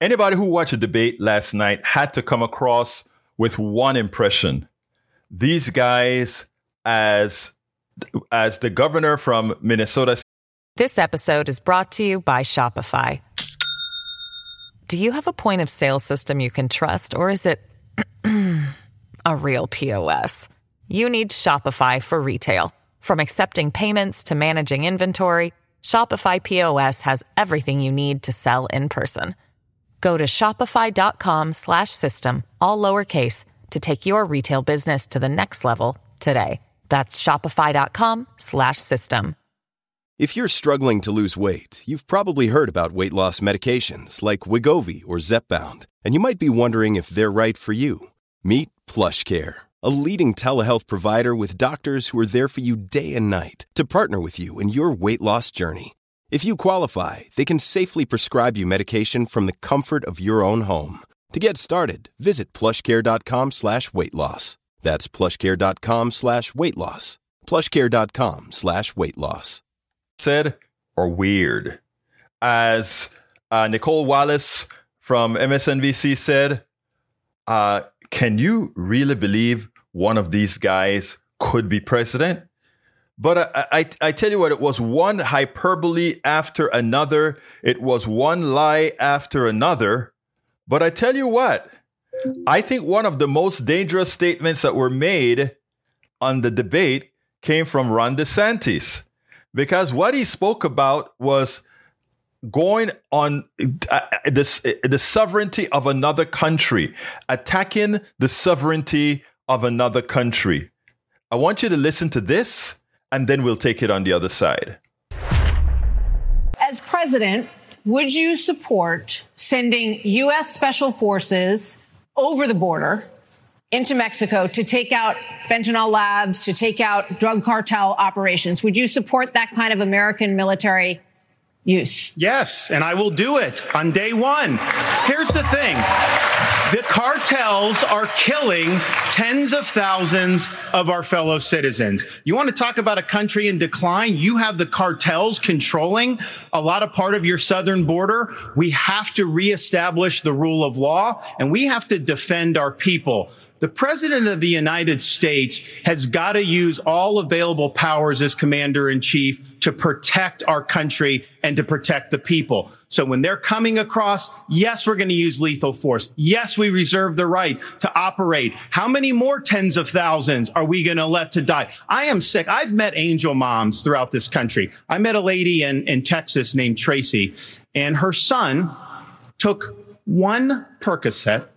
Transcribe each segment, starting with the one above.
Anybody who watched the debate last night had to come across with one impression. These guys, as as the governor from Minnesota. This episode is brought to you by Shopify. Do you have a point of sale system you can trust, or is it a real POS? You need Shopify for retail. From accepting payments to managing inventory, Shopify POS has everything you need to sell in person. Go to shopify.com slash system, all lowercase, to take your retail business to the next level today. That's shopify.com slash system. If you're struggling to lose weight, you've probably heard about weight loss medications like Wegovy or Zepbound, and you might be wondering if they're right for you. Meet Plush Care, a leading telehealth provider with doctors who are there for you day and night to partner with you in your weight loss journey. If you qualify, they can safely prescribe you medication from the comfort of your own home. To get started, visit plushcare.com slash weight loss. That's plushcare.com slash weight loss. Plushcare.com slash weight loss. Said or weird. As uh, Nicolle Wallace from MSNBC said, uh, can you really believe one of these guys could be president? But I, I, I, tell you what, it was one hyperbole after another. It was one lie after another. But I tell you what, I think one of the most dangerous statements that were made on the debate came from Ron DeSantis, because what he spoke about was going on uh, the, the sovereignty of another country, attacking the sovereignty of another country. I want you to listen to this, and then we'll take it on the other side. As president, would you support sending U.S. special forces over the border into Mexico to take out fentanyl labs, to take out drug cartel operations? Would you support that kind of American military use? Yes, and I will do it on day one. Here's the thing. The cartels are killing tens of thousands of our fellow citizens. You want to talk about a country in decline? You have the cartels controlling a lot of part of your southern border. We have to reestablish the rule of law and we have to defend our people. The president of the United States has got to use all available powers as commander in chief to protect our country and to protect the people. So when they're coming across, yes, we're going to use lethal force. Yes, we reserve the right to operate. How many more tens of thousands are we going to let to die? I am sick. I've met angel moms throughout this country. I met a lady in, in Texas named Tracy and her son took one Percocet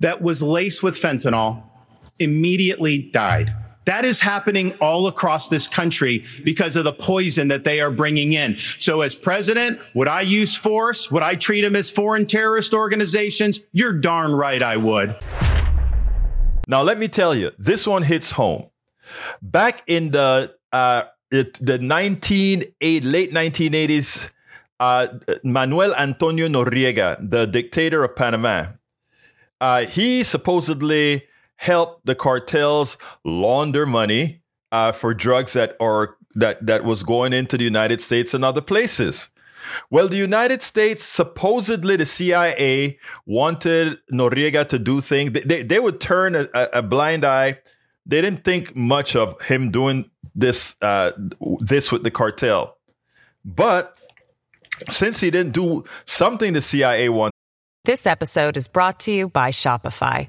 that was laced with fentanyl immediately died. That is happening all across this country because of the poison that they are bringing in. So as president, would I use force? Would I treat them as foreign terrorist organizations? You're darn right I would. Now, let me tell you, this one hits home. Back in the uh, it, the 19, late 1980s, uh, Manuel Antonio Noriega, the dictator of Panama, uh, he supposedly helped the cartels launder money uh, for drugs that are that that was going into the United States and other places. Well, the United States supposedly the CIA wanted Noriega to do things. They, they, they would turn a, a, blind eye. They didn't think much of him doing this uh, this with the cartel. But since he didn't do something the CIA wanted. This episode is brought to you by Shopify.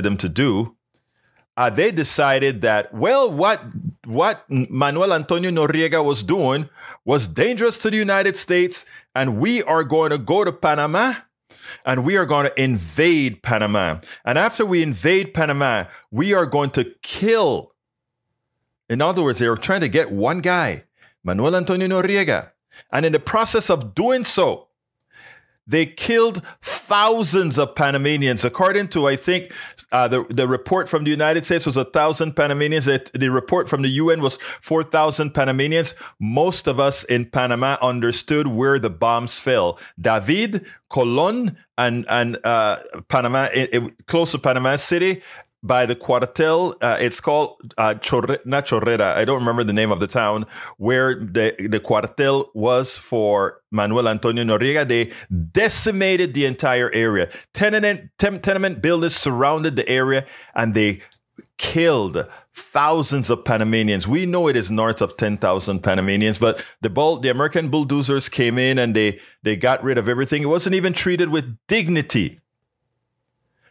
them to do, uh, they decided that well, what what Manuel Antonio Noriega was doing was dangerous to the United States, and we are going to go to Panama. And we are going to invade Panama. And after we invade Panama, we are going to kill. In other words, they were trying to get one guy, Manuel Antonio Noriega. And in the process of doing so, they killed thousands of Panamanians. According to, I think, uh, the, the report from the United States was a thousand Panamanians. The, report from the UN was 4,000 Panamanians. Most of us in Panama understood where the bombs fell. David, Colon, and, and uh, Panama, it, it, close to Panama City, by the Cuartel. Uh, it's called uh, Chorre- not Chorrera. I don't remember the name of the town where the the Cuartel was for Manuel Antonio Noriega. They decimated the entire area. Tenement ten- tenement builders surrounded the area, and they killed thousands of Panamanians. We know it is north of 10,000 Panamanians, but the bull, the American bulldozers came in and they, they got rid of everything. It wasn't even treated with dignity.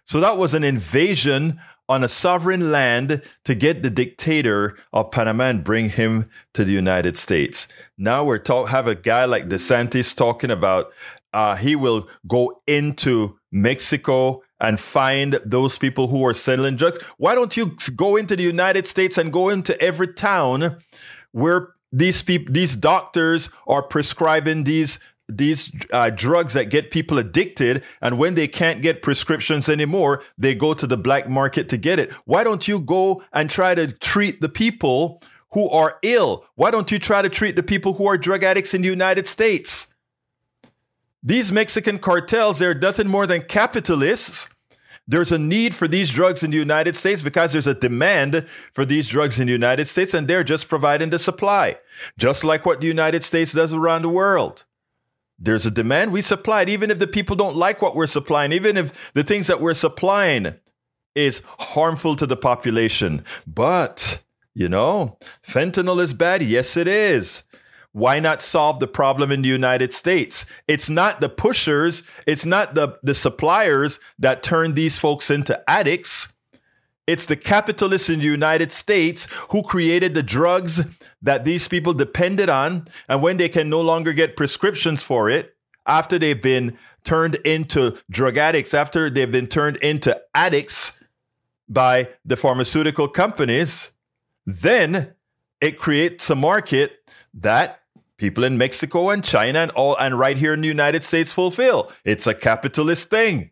So that was an invasion on a sovereign land to get the dictator of Panama and bring him to the United States. Now we're talk have a guy like DeSantis talking about uh, he will go into Mexico and find those people who are selling drugs. Why don't you go into the United States and go into every town where these people, these doctors are prescribing these these uh, drugs that get people addicted and when they can't get prescriptions anymore they go to the black market to get it. Why don't you go and try to treat the people who are ill? Why don't you try to treat the people who are drug addicts in the united states? These mexican cartels they're nothing more than capitalists. There's a need for these drugs in the United States because there's a demand for these drugs in the United States, and they're just providing the supply, just like what the United States does around the world. There's a demand, we supply it, even if the people don't like what we're supplying, even if the things that we're supplying is harmful to the population. But, you know, fentanyl is bad. Yes, it is. Why not solve the problem in the United States? It's not the pushers, it's not the, the suppliers that turn these folks into addicts. It's the capitalists in the United States who created the drugs that these people depended on. And when they can no longer get prescriptions for it, after they've been turned into drug addicts, after they've been turned into addicts by the pharmaceutical companies, then it creates a market that people in Mexico and China and all and right here in the United States fulfill. It's a capitalist thing.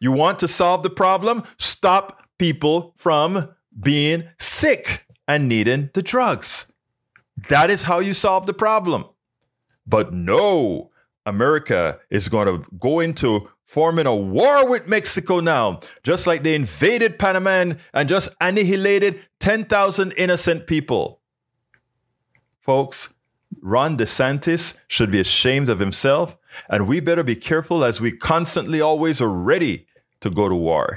You want to solve the problem? Stop people from being sick and needing the drugs. That is how you solve the problem. But no, America is going to go into forming a war with Mexico now, just like they invaded Panama and just annihilated 10,000 innocent people. Folks, Ron DeSantis should be ashamed of himself, and we better be careful as we constantly always are ready to go to war